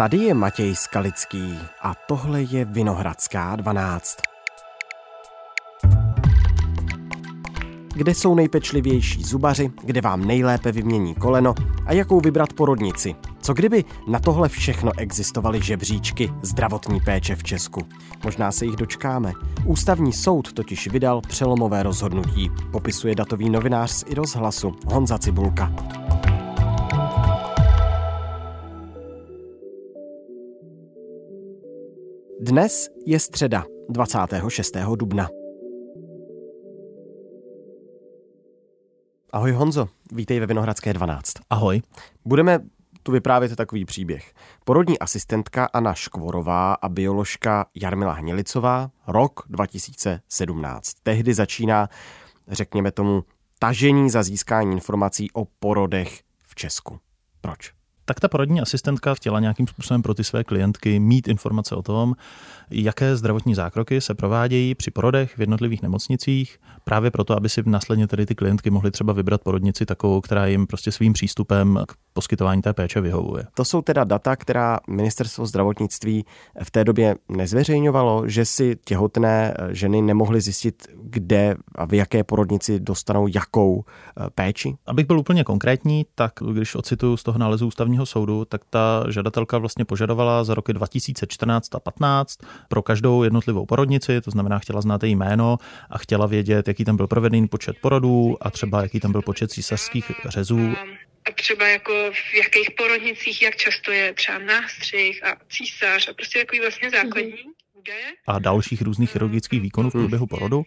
Tady je Matěj Skalický a tohle je Vinohradská 12. Kde jsou nejpečlivější zubaři, kde vám nejlépe vymění koleno a jakou vybrat porodnici. Co kdyby na tohle všechno existovaly žebříčky zdravotní péče v Česku? Možná se jich dočkáme. Ústavní soud totiž vydal přelomové rozhodnutí, popisuje datový novinář z i rozhlasu Honza Cibulka. Dnes je středa 26. dubna. Ahoj Honzo, vítej ve Vinohradské 12. Ahoj. Budeme tu vyprávět takový příběh. Porodní asistentka Anna Škvorová a bioložka Jarmila Hnělicová, rok 2017. Tehdy začíná, řekněme tomu, tažení za získání informací o porodech v Česku. Proč? Tak ta porodní asistentka chtěla nějakým způsobem pro ty své klientky mít informace o tom, jaké zdravotní zákroky se provádějí při porodech v jednotlivých nemocnicích, právě proto, aby si následně tedy ty klientky mohly třeba vybrat porodnici takovou, která jim prostě svým přístupem k poskytování té péče vyhovuje. To jsou teda data, která ministerstvo zdravotnictví v té době nezveřejňovalo, že si těhotné ženy nemohly zjistit, kde a v jaké porodnici dostanou jakou eh, péči? Abych byl úplně konkrétní, tak když ocituju z toho nálezu ústavního soudu, tak ta žadatelka vlastně požadovala za roky 2014 a 15 pro každou jednotlivou porodnici, to znamená chtěla znát její jméno a chtěla vědět, jaký tam byl provedený počet porodů a třeba jaký tam byl počet císařských řezů a třeba jako v jakých porodnicích, jak často je třeba nástřih a císař a prostě takový vlastně základní. Mm-hmm a dalších různých chirurgických výkonů v průběhu porodu.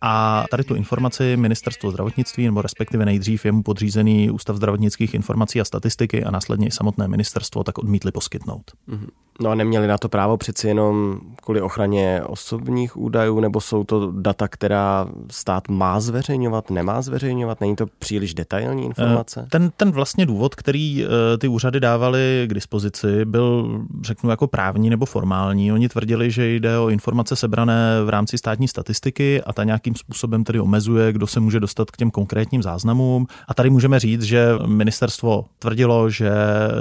A tady tu informaci ministerstvo zdravotnictví, nebo respektive nejdřív jemu podřízený Ústav zdravotnických informací a statistiky a následně i samotné ministerstvo, tak odmítli poskytnout. Mm-hmm. No a neměli na to právo přeci jenom kvůli ochraně osobních údajů, nebo jsou to data, která stát má zveřejňovat, nemá zveřejňovat? Není to příliš detailní informace? Eh, ten, ten vlastně důvod, který eh, ty úřady dávaly k dispozici, byl, řeknu, jako právní nebo formální. Oni tvrdili, že jde o informace sebrané v rámci státní statistiky a ta nějakým způsobem tedy omezuje, kdo se může dostat k těm konkrétním záznamům. A tady můžeme říct, že ministerstvo tvrdilo, že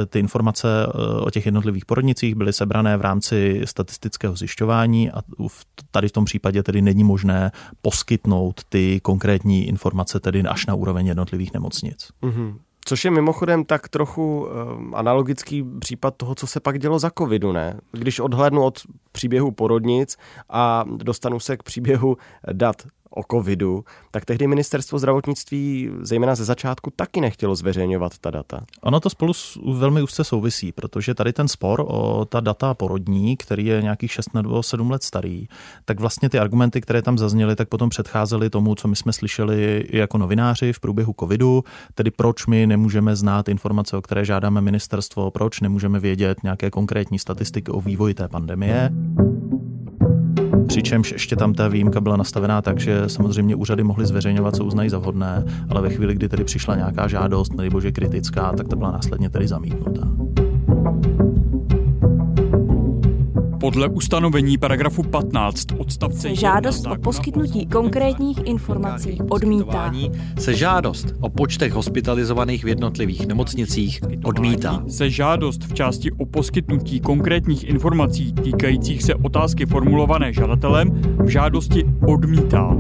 ty informace eh, o těch jednotlivých porodnicích byly sebrané v rámci statistického zjišťování a tady v tom případě tedy není možné poskytnout ty konkrétní informace tedy až na úroveň jednotlivých nemocnic. Mm-hmm. Což je mimochodem tak trochu um, analogický případ toho, co se pak dělo za covidu, ne? Když odhlednu od příběhu porodnic a dostanu se k příběhu dat o covidu, tak tehdy ministerstvo zdravotnictví zejména ze začátku taky nechtělo zveřejňovat ta data. Ono to spolu velmi úzce souvisí, protože tady ten spor o ta data porodní, který je nějakých 6 nebo 7 let starý, tak vlastně ty argumenty, které tam zazněly, tak potom předcházely tomu, co my jsme slyšeli jako novináři v průběhu covidu, tedy proč my nemůžeme znát informace, o které žádáme ministerstvo, proč nemůžeme vědět nějaké konkrétní statistiky o vývoji té pandemie. Přičemž ještě tam ta výjimka byla nastavená tak, že samozřejmě úřady mohly zveřejňovat, co uznají za vhodné, ale ve chvíli, kdy tedy přišla nějaká žádost, nebo že kritická, tak ta byla následně tedy zamítnutá. Podle ustanovení paragrafu 15 odstavce se žádost o poskytnutí konkrétních informací odmítá. Se žádost o počtech hospitalizovaných v jednotlivých nemocnicích odmítá. Se žádost v části o poskytnutí konkrétních informací týkajících se otázky formulované žadatelem v žádosti odmítá.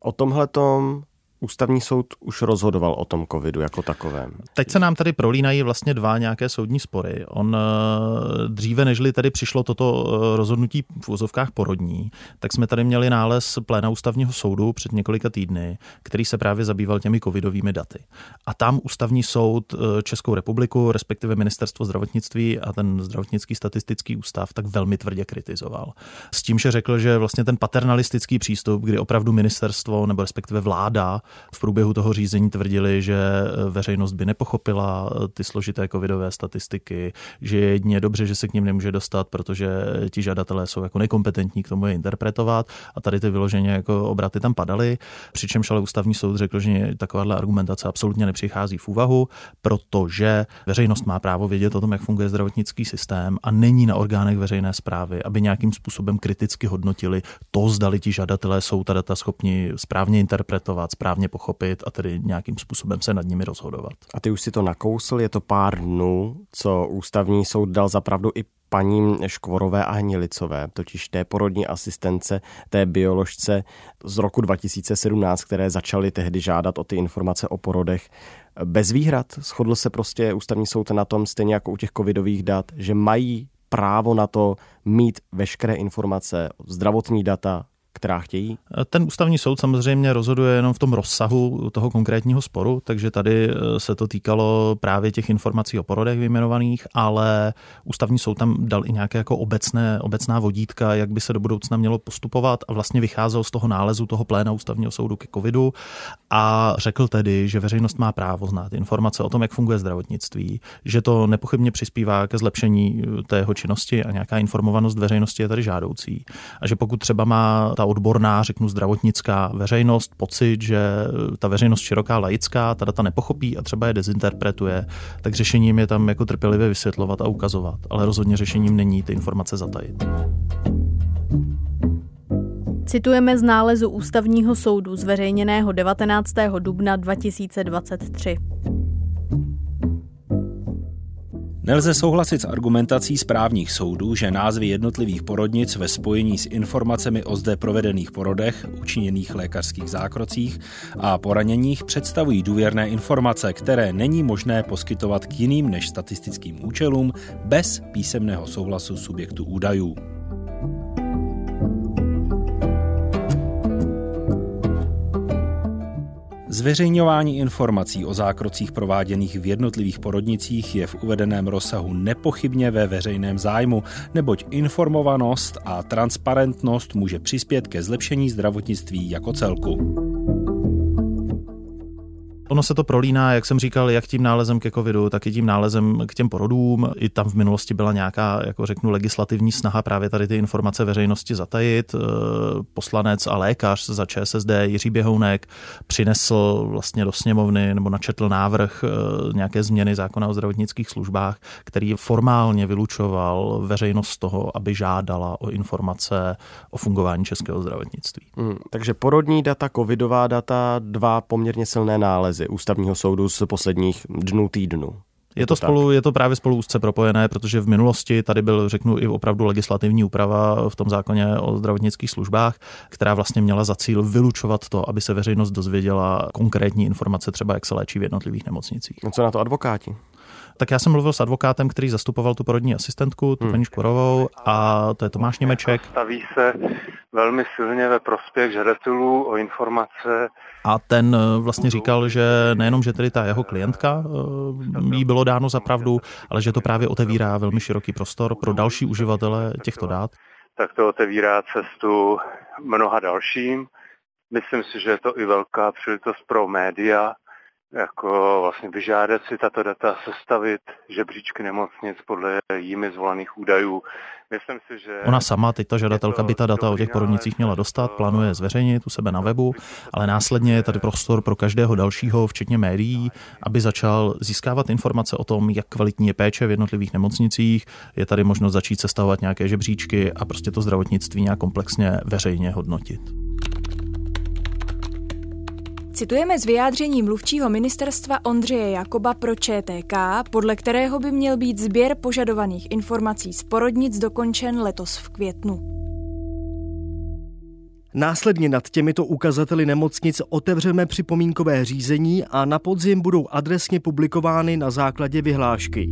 O tomhletom ústavní soud už rozhodoval o tom covidu jako takovém. Teď se nám tady prolínají vlastně dva nějaké soudní spory. On eh, dříve, nežli tady přišlo toto eh, rozhodnutí v úzovkách porodní, tak jsme tady měli nález pléna ústavního soudu před několika týdny, který se právě zabýval těmi covidovými daty. A tam ústavní soud eh, Českou republiku, respektive ministerstvo zdravotnictví a ten zdravotnický statistický ústav tak velmi tvrdě kritizoval. S tím, že řekl, že vlastně ten paternalistický přístup, kdy opravdu ministerstvo nebo respektive vláda v průběhu toho řízení tvrdili, že veřejnost by nepochopila ty složité covidové statistiky, že je jedině dobře, že se k ním nemůže dostat, protože ti žadatelé jsou jako nekompetentní k tomu je interpretovat. A tady ty vyloženě jako obraty tam padaly, přičemž ale ústavní soud řekl, že takováhle argumentace absolutně nepřichází v úvahu, protože veřejnost má právo vědět o tom, jak funguje zdravotnický systém a není na orgánech veřejné zprávy, aby nějakým způsobem kriticky hodnotili to, zdali ti žadatelé jsou ta data schopni správně interpretovat, správně správně pochopit a tedy nějakým způsobem se nad nimi rozhodovat. A ty už si to nakousl, je to pár dnů, co ústavní soud dal zapravdu i paní Škvorové a Hnilicové, totiž té porodní asistence, té bioložce z roku 2017, které začaly tehdy žádat o ty informace o porodech. Bez výhrad shodl se prostě ústavní soud na tom, stejně jako u těch covidových dat, že mají právo na to mít veškeré informace, zdravotní data, která chtějí? Ten ústavní soud samozřejmě rozhoduje jenom v tom rozsahu toho konkrétního sporu, takže tady eh, se to týkalo právě těch informací o porodech vyjmenovaných, ale ústavní soud tam dal i nějaké jako obecné, obecná vodítka, jak by se do budoucna mělo postupovat a vlastně vycházel z toho nálezu toho pléna ústavního soudu ke covidu a řekl tedy, že veřejnost má právo znát informace o tom, jak funguje zdravotnictví, že to nepochybně přispívá ke zlepšení eh, tého činnosti a nějaká informovanost veřejnosti je tady žádoucí. A že pokud třeba má ta odborná, řeknu zdravotnická veřejnost pocit, že ta veřejnost široká laická ta data nepochopí a třeba je dezinterpretuje, tak řešením je tam jako trpělivě vysvětlovat a ukazovat, ale rozhodně řešením není ty informace zatajit. Citujeme z nálezu Ústavního soudu zveřejněného 19. dubna 2023. Nelze souhlasit s argumentací správních soudů, že názvy jednotlivých porodnic ve spojení s informacemi o zde provedených porodech, učiněných lékařských zákrocích a poraněních představují důvěrné informace, které není možné poskytovat k jiným než statistickým účelům bez písemného souhlasu subjektu údajů. Zveřejňování informací o zákrocích prováděných v jednotlivých porodnicích je v uvedeném rozsahu nepochybně ve veřejném zájmu, neboť informovanost a transparentnost může přispět ke zlepšení zdravotnictví jako celku. Ono se to prolíná, jak jsem říkal, jak tím nálezem ke covidu, tak i tím nálezem k těm porodům. I tam v minulosti byla nějaká, jako řeknu, legislativní snaha právě tady ty informace veřejnosti zatajit. Eh, poslanec a lékař za ČSSD Jiří Běhounek přinesl vlastně do sněmovny nebo načetl návrh eh, nějaké změny zákona o zdravotnických službách, který formálně vylučoval veřejnost toho, aby žádala o informace o fungování českého zdravotnictví. Hmm, takže porodní data, covidová data, dva poměrně silné nálezy nálezy ústavního soudu z posledních dnů týdnů. Je, je to, to spolu, je to právě spolu úzce propojené, protože v minulosti tady byl, řeknu, i opravdu legislativní úprava v tom zákoně o zdravotnických službách, která vlastně měla za cíl vylučovat to, aby se veřejnost dozvěděla konkrétní informace, třeba jak se léčí v jednotlivých nemocnicích. No co na to advokáti? Tak já jsem mluvil s advokátem, který zastupoval tu porodní asistentku, tu hmm. paní Škorovou, a to je Tomáš Němeček. Staví se velmi silně ve prospěch žadatelů o informace. A ten eh, vlastně říkal, že nejenom, že tedy ta jeho klientka eh, jí bylo dáno za pravdu, ale že to právě otevírá velmi široký prostor pro další uživatele těchto dát. Tak to otevírá cestu mnoha dalším. Myslím si, že je to i velká příležitost pro média, jako vlastně vyžádat si tato data, sestavit žebříčky nemocnic podle jimi zvolených údajů. Myslím si, že... Ona sama, teď ta žadatelka by ta data o těch porodnicích měla dostat, plánuje zveřejnit u sebe na webu, ale následně je tady prostor pro každého dalšího, včetně médií, aby začal získávat informace o tom, jak kvalitní je péče v jednotlivých nemocnicích. Je tady možnost začít sestavovat nějaké žebříčky a prostě to zdravotnictví nějak komplexně veřejně hodnotit. Citujeme z vyjádření mluvčího ministerstva Ondřeje Jakoba pro ČTK, podle kterého by měl být sběr požadovaných informací z porodnic dokončen letos v květnu. Následně nad těmito ukazateli nemocnic otevřeme připomínkové řízení a na podzim budou adresně publikovány na základě vyhlášky.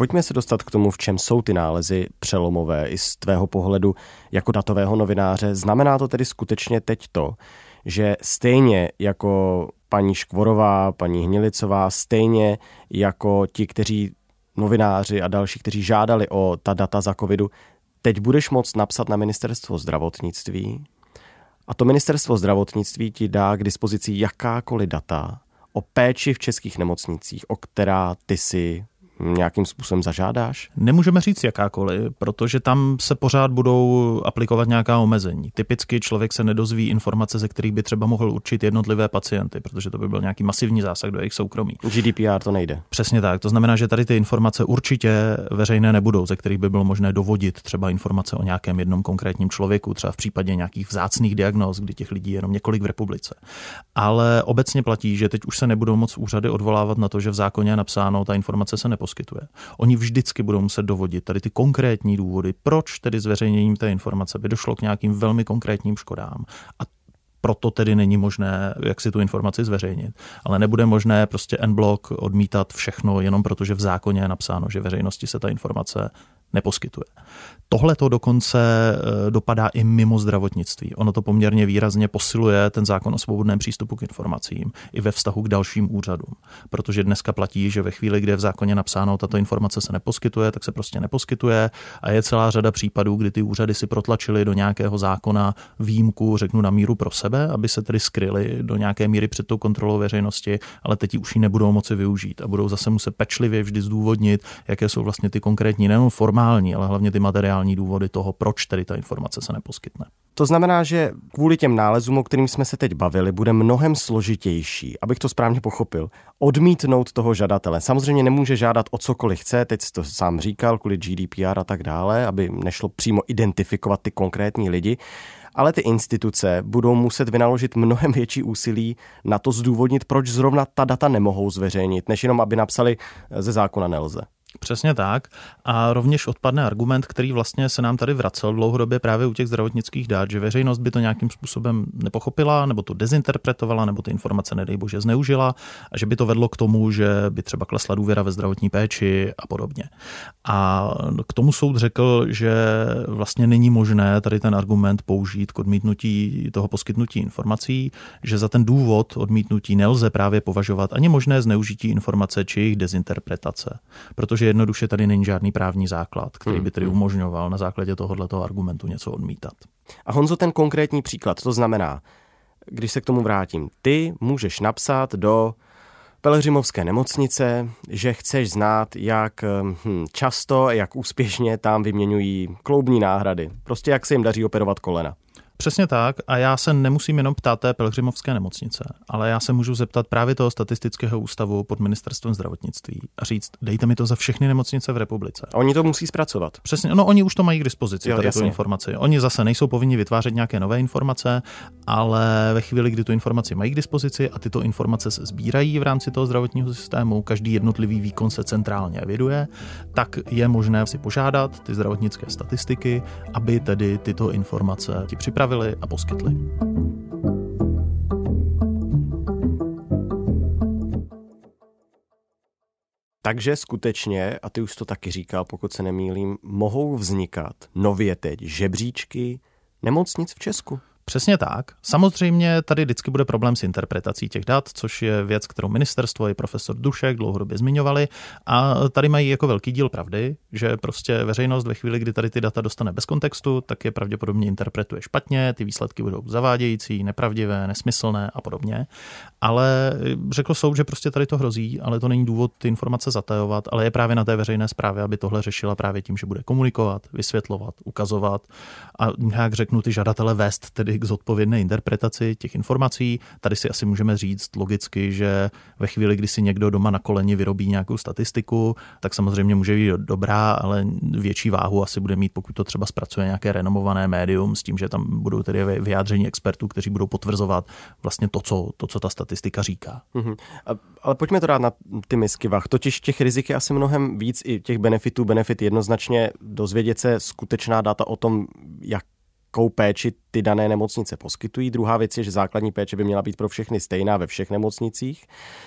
Pojďme se dostat k tomu, v čem jsou ty nálezy přelomové i z tvého pohledu jako datového novináře. Znamená to tedy skutečně teď to, že stejně jako paní Škvorová, paní Hnilicová, stejně jako ti, kteří novináři a další, kteří žádali o ta data za covidu, teď budeš moct napsat na ministerstvo zdravotnictví a to ministerstvo zdravotnictví ti dá k dispozici jakákoliv data o péči v českých nemocnicích, o která ty si nějakým způsobem zažádáš? Nemůžeme říct jakákoliv, protože tam se pořád budou aplikovat nějaká omezení. Typicky člověk se nedozví informace, ze kterých by třeba mohl určit jednotlivé pacienty, protože to by byl nějaký masivní zásah do jejich soukromí. GDPR to nejde. Přesně tak. To znamená, že tady ty informace určitě veřejné nebudou, ze kterých by bylo možné dovodit třeba informace o nějakém jednom konkrétním člověku, třeba v případě nějakých vzácných diagnóz, kdy těch lidí je jenom několik v republice. Ale obecně platí, že teď už se nebudou moc úřady odvolávat na to, že v zákoně je napsáno, ta informace se neposkytuje. Oni vždycky budou muset dovodit tady ty konkrétní důvody, proč tedy zveřejněním té informace by došlo k nějakým velmi konkrétním škodám. A proto tedy není možné, jak si tu informaci zveřejnit. Ale nebude možné prostě n-block odmítat všechno jenom proto, že v zákoně je napsáno, že veřejnosti se ta informace neposkytuje. Tohle to dokonce eh, dopadá i mimo zdravotnictví. Ono to poměrně výrazně posiluje ten zákon o svobodném přístupu k informacím i ve vztahu k dalším úřadům. Protože dneska platí, že ve chvíli, kdy je v zákoně napsáno, tato informace se neposkytuje, tak se prostě neposkytuje a je celá řada případů, kdy ty úřady si protlačily do nějakého zákona výjimku, řeknu na míru pro sebe, aby se tedy skryli do nějaké míry před tou kontrolou veřejnosti, ale teď už ji nebudou moci využít a budou zase muset pečlivě vždy zdůvodnit, jaké jsou vlastně ty konkrétní, nejen formální, ale hlavně ty materiální důvody toho, proč tedy ta informace se neposkytne. To znamená, že kvůli těm nálezům, o kterým jsme se teď bavili, bude mnohem složitější, abych to správně pochopil, odmítnout toho žadatele. Samozřejmě nemůže žádat o cokoliv chce, teď to sám říkal, kvůli GDPR a tak dále, aby nešlo přímo identifikovat ty konkrétní lidi, ale ty instituce budou muset vynaložit mnohem větší úsilí na to zdůvodnit, proč zrovna ta data nemohou zveřejnit, než jenom aby napsali ze zákona nelze. Přesně tak. A rovněž odpadne argument, který vlastně se nám tady vracel dlouhodobě právě u těch zdravotnických dát, že veřejnost by to nějakým způsobem nepochopila, nebo to dezinterpretovala, nebo ty informace, nedej bože, zneužila, a že by to vedlo k tomu, že by třeba klesla důvěra ve zdravotní péči a podobně. A k tomu soud řekl, že vlastně není možné tady ten argument použít k odmítnutí toho poskytnutí informací, že za ten důvod odmítnutí nelze právě považovat ani možné zneužití informace či jejich dezinterpretace. Protože protože jednoduše tady není žádný právní základ, který hmm, by tedy hmm. umožňoval na základě tohoto argumentu něco odmítat. A Honzo, ten konkrétní příklad, to znamená, když se k tomu vrátím, ty můžeš napsat do Pelhřimovské nemocnice, že chceš znát, jak hm, často, jak úspěšně tam vyměňují kloubní náhrady. Prostě jak se jim daří operovat kolena. Přesně tak a já se nemusím jenom ptát té Pelgrimovské nemocnice, ale já se můžu zeptat právě toho statistického ústavu pod ministerstvem zdravotnictví a říct, dejte mi to za všechny nemocnice v republice. A oni to musí zpracovat. Přesně, no oni už to mají k dispozici, jo, tady tu informaci. Oni zase nejsou povinni vytvářet nějaké nové informace, ale ve chvíli, kdy tu informaci mají k dispozici a tyto informace se sbírají v rámci toho zdravotního systému, každý jednotlivý výkon se centrálně eviduje, tak je možné si požádat ty zdravotnické statistiky, aby tedy tyto informace ti připravili připravili a poskytli. Takže skutečně, a ty už to taky říkal, pokud se nemýlím, mohou vznikat nově teď žebříčky nemocnic v Česku. Přesně tak. Samozřejmě tady vždycky bude problém s interpretací těch dat, což je věc, kterou ministerstvo i profesor Dušek dlouhodobě zmiňovali. A tady mají jako velký díl pravdy, že prostě veřejnost ve chvíli, kdy tady ty data dostane bez kontextu, tak je pravděpodobně interpretuje špatně, ty výsledky budou zavádějící, nepravdivé, nesmyslné a podobně. Ale řekl soud, že prostě tady to hrozí, ale to není důvod ty informace zatajovat, ale je právě na té veřejné zprávě, aby tohle řešila právě tím, že bude komunikovat, vysvětlovat, ukazovat a nějak řeknu ty žadatele vést tedy k zodpovědné interpretaci těch informací. Tady si asi můžeme říct logicky, že ve chvíli, kdy si někdo doma na koleni vyrobí nějakou statistiku, tak samozřejmě může být dobrá, ale větší váhu asi bude mít, pokud to třeba zpracuje nějaké renomované médium s tím, že tam budou tedy vyjádření expertů, kteří budou potvrzovat vlastně to, co, to, co ta statistika říká. Mm-hmm. Ale pojďme to dát na ty misky vach. Totiž těch rizik je asi mnohem víc i těch benefitů. Benefit jednoznačně dozvědět se skutečná data o tom, jak jakou péči ty dané nemocnice poskytují. Druhá věc je, že základní péče by měla být pro všechny stejná ve všech nemocnicích.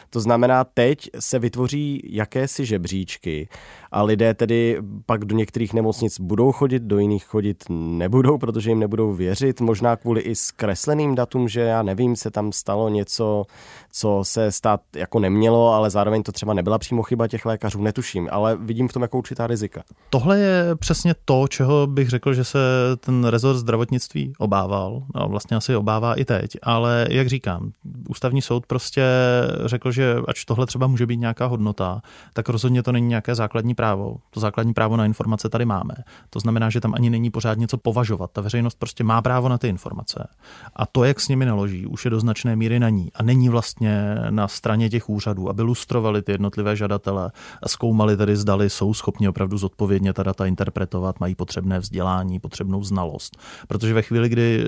To znamená, teď se vytvoří jakési žebříčky a lidé tedy pak do některých nemocnic budou chodit, do jiných chodit nebudou, protože jim nebudou věřit. Možná kvůli i zkresleným datům, že já nevím, se tam stalo něco, co se stát jako nemělo, ale zároveň to třeba nebyla přímo chyba těch lékařů, netuším, ale vidím v tom jako určitá rizika. Tohle je přesně to, čeho bych řekl, že se ten rezort zdravotnictví obával, no vlastně asi obává i teď, ale jak říkám, ústavní soud prostě řekl, že ač tohle třeba může být nějaká hodnota, tak rozhodně to není nějaké základní právo. To základní právo na informace tady máme. To znamená, že tam ani není pořád něco považovat. Ta veřejnost prostě má právo na ty informace. A to, jak s nimi naloží, už je do značné míry na ní. A není vlastně na straně těch úřadů, aby lustrovali ty jednotlivé žadatele a zkoumali tedy, zdali jsou schopni opravdu zodpovědně ta data interpretovat, mají potřebné vzdělání, potřebnou znalost. Protože ve chvíli, kdy eh,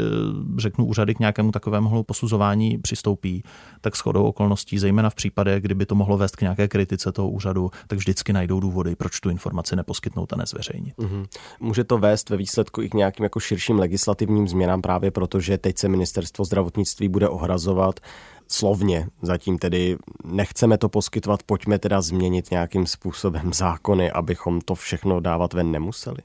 řeknu úřady k nějakému takovému posuzování přistoupí, tak shodou okolností, zejména v případě, kdyby to mohlo vést k nějaké kritice toho úřadu, tak vždycky najdou důvody, proč tu informaci neposkytnout a nezveřejnit. Mm-hmm. Může to vést ve výsledku i k nějakým jako širším legislativním změnám právě proto, že teď se ministerstvo zdravotnictví bude ohrazovat slovně. Zatím tedy nechceme to poskytovat, pojďme teda změnit nějakým způsobem zákony, abychom to všechno dávat ven nemuseli.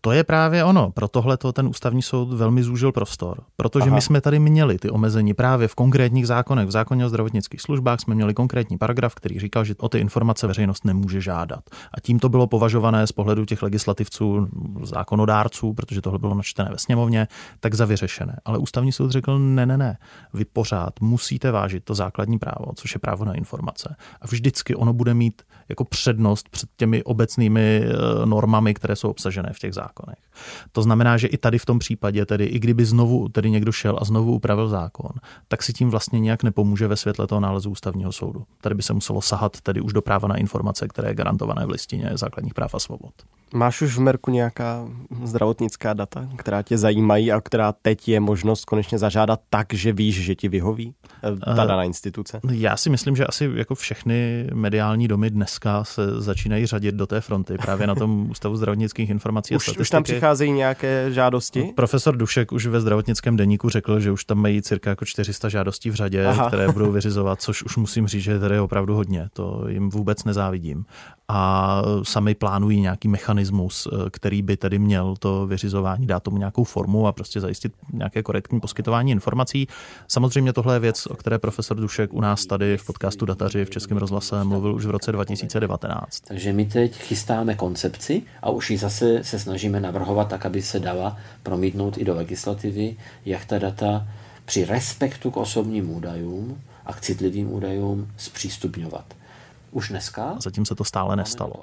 To je právě ono. Pro tohle to ten ústavní soud velmi zúžil prostor. Protože Aha. my jsme tady měli ty omezení právě v konkrétních zákonech. V zákoně o zdravotnických službách jsme měli konkrétní paragraf, který říkal, že o ty informace veřejnost nemůže žádat. A tím to bylo považované z pohledu těch legislativců, zákonodárců, protože tohle bylo načtené ve sněmovně, tak za vyřešené. Ale ústavní soud řekl, ne, ne, ne. Vy pořád musíte vážit to základní právo, což je právo na informace. A vždycky ono bude mít jako přednost před těmi obecnými eh, normami, které jsou obsažené v těch zákonech. To znamená, že i tady v tom případě, tedy i kdyby znovu tedy někdo šel a znovu upravil zákon, tak si tím vlastně nějak nepomůže ve světle toho nálezu ústavního soudu. Tady by se muselo sahat tedy už do práva na informace, které je garantované v listině základních práv a svobod. Máš už v Merku nějaká zdravotnická data, která tě zajímají a která teď je možnost konečně zažádat tak, že víš, že ti vyhoví eh, ta daná instituce? Já si myslím, že asi jako všechny mediální domy dneska se začínají řadit do té fronty právě na tom Ústavu zdravotnických informací už, statistiky. Už tam přicházejí nějaké žádosti? Profesor Dušek už ve zdravotnickém deníku řekl, že už tam mají cirka jako 400 žádostí v řadě, Aha. které budou vyřizovat, což už musím říct, že je tady opravdu hodně. To jim vůbec nezávidím. A sami plánují nějaký mechanismus, eh, který by tedy měl to vyřizování dát tomu nějakou formu a prostě zajistit nějaké korektní poskytování informací. Samozřejmě tohle je věc, o které profesor Dušek u nás tady v podcastu Dataři v Českém rozhlase mluvil už v roce 2019. Takže my teď chystáme koncepci a už ji zase se snažíme navrhovat tak, aby se dala promítnout i do legislativy, jak ta data při respektu k osobním údajům a k citlivým údajům zpřístupňovat už dneska. Zatím se to stále nestalo.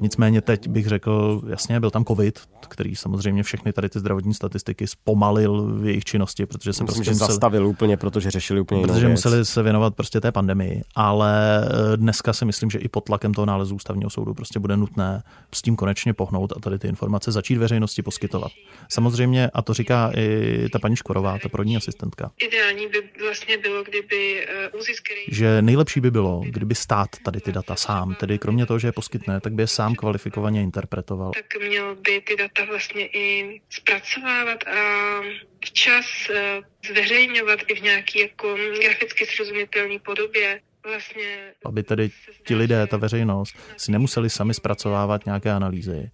Nicméně teď bych řekl, jasně, byl tam covid, který samozřejmě všechny tady ty zdravotní statistiky zpomalil v jejich činnosti, protože se Myslím, prostě museli, zastavil úplně, protože řešili úplně Protože museli se věnovat prostě té pandemii, ale eh, dneska si myslím, že i pod tlakem toho nálezu ústavního soudu prostě bude nutné s tím konečně pohnout a tady ty informace začít veřejnosti poskytovat. Samozřejmě, a to říká i ta paní Škorová, ta prodní asistentka. Ideální by vlastně bylo, kdyby uh, Že nejlepší by bylo, kdyby stát tady ty data sám, tedy kromě toho, že je poskytne, tak by je sám kvalifikovaně interpretoval. Tak měl by ty data vlastně i zpracovávat a včas eh, zveřejňovat i v nějaký jako graficky srozumitelné podobě. Vlastně aby tedy ti lidé, ta veřejnost, si nemuseli sami zpracovávat nějaké analýzy,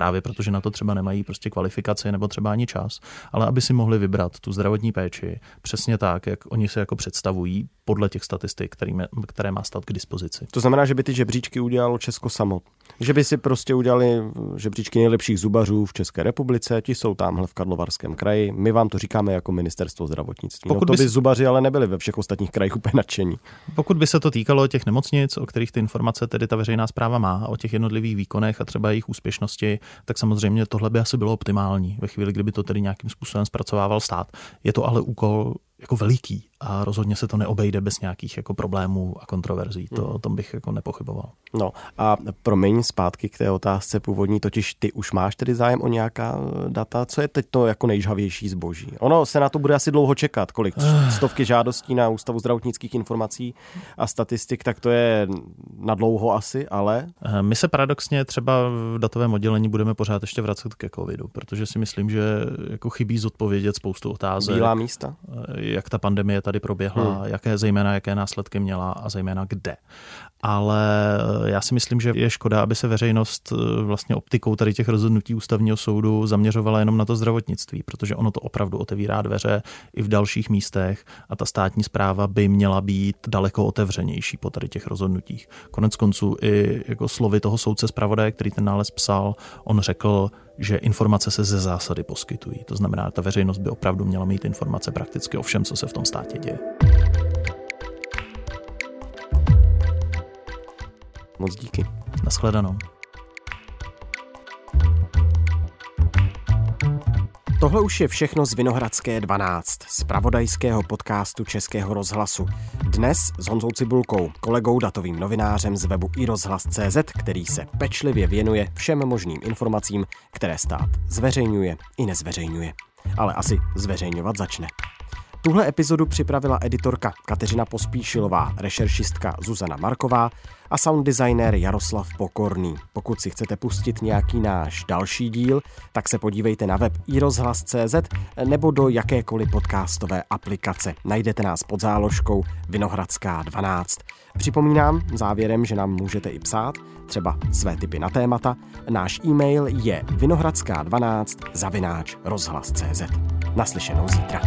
právě protože na to třeba nemají prostě kvalifikaci nebo třeba ani čas, ale aby si mohli vybrat tu zdravotní péči přesně tak, jak oni se jako představují podle těch statistik, kterými, které má stát k dispozici. To znamená, že by ty žebříčky udělalo Česko samo. Že by si prostě udělali žebříčky nejlepších zubařů v České republice, ti jsou tamhle v Karlovarském kraji. My vám to říkáme jako ministerstvo zdravotnictví. Pokud no, to by, by zubaři ale nebyli ve všech ostatních krajích úplně nadšení. Pokud by se to týkalo těch nemocnic, o kterých ty informace tedy ta veřejná zpráva má, o těch jednotlivých výkonech a třeba jejich úspěšnosti, tak samozřejmě tohle by asi bylo optimální ve chvíli, kdyby to tedy nějakým způsobem zpracovával stát. Je to ale úkol jako veliký a rozhodně se to neobejde bez nějakých jako problémů a kontroverzí. To hmm. o tom bych jako nepochyboval. No a promiň zpátky k té otázce původní, totiž ty už máš tedy zájem o nějaká eh, data. Co je teď to jako nejžhavější zboží? Ono se na to bude asi dlouho čekat, kolik stovky žádostí na Ústavu zdravotnických informací a statistik, tak to je na dlouho asi, ale... Eh, my se paradoxně třeba v datovém oddělení budeme pořád ještě vracet ke covidu, protože si myslím, že jako chybí zodpovědět spoustu otázek. Bílá místa? Eh, jak ta pandemie tady proběhla, hmm. jaké zejména jaké následky měla a zejména kde. Ale já si myslím, že je škoda, aby se veřejnost vlastně optikou tady těch rozhodnutí ústavního soudu zaměřovala jenom na to zdravotnictví, protože ono to opravdu otevírá dveře i v dalších místech a ta státní zpráva by měla být daleko otevřenější po tady těch rozhodnutích. Konec konců i jako slovy toho soudce zpravodaje, který ten nález psal, on řekl, že informace se ze zásady poskytují. To znamená, ta veřejnost by opravdu měla mít informace prakticky o všem, co se v tom státě děje. Moc díky. Naschledanou. Tohle už je všechno z Vinohradské 12, z pravodajského podcastu Českého rozhlasu. Dnes s Honzou Cibulkou, kolegou datovým novinářem z webu iRozhlas.cz, který se pečlivě věnuje všem možným informacím, které stát zveřejňuje i nezveřejňuje. Ale asi zveřejňovat začne. Tuhle epizodu připravila editorka Kateřina Pospíšilová, rešeršistka Zuzana Marková a sound designer Jaroslav Pokorný. Pokud si chcete pustit nějaký náš další díl, tak se podívejte na web iRozhlas.cz nebo do jakékoliv podcastové aplikace. Najdete nás pod záložkou Vinohradská 12. Připomínám závěrem, že nám můžete i psát, třeba své typy na témata. Náš e-mail je vinohradská12 zavináč rozhlas.cz. Naslyšenou zítra.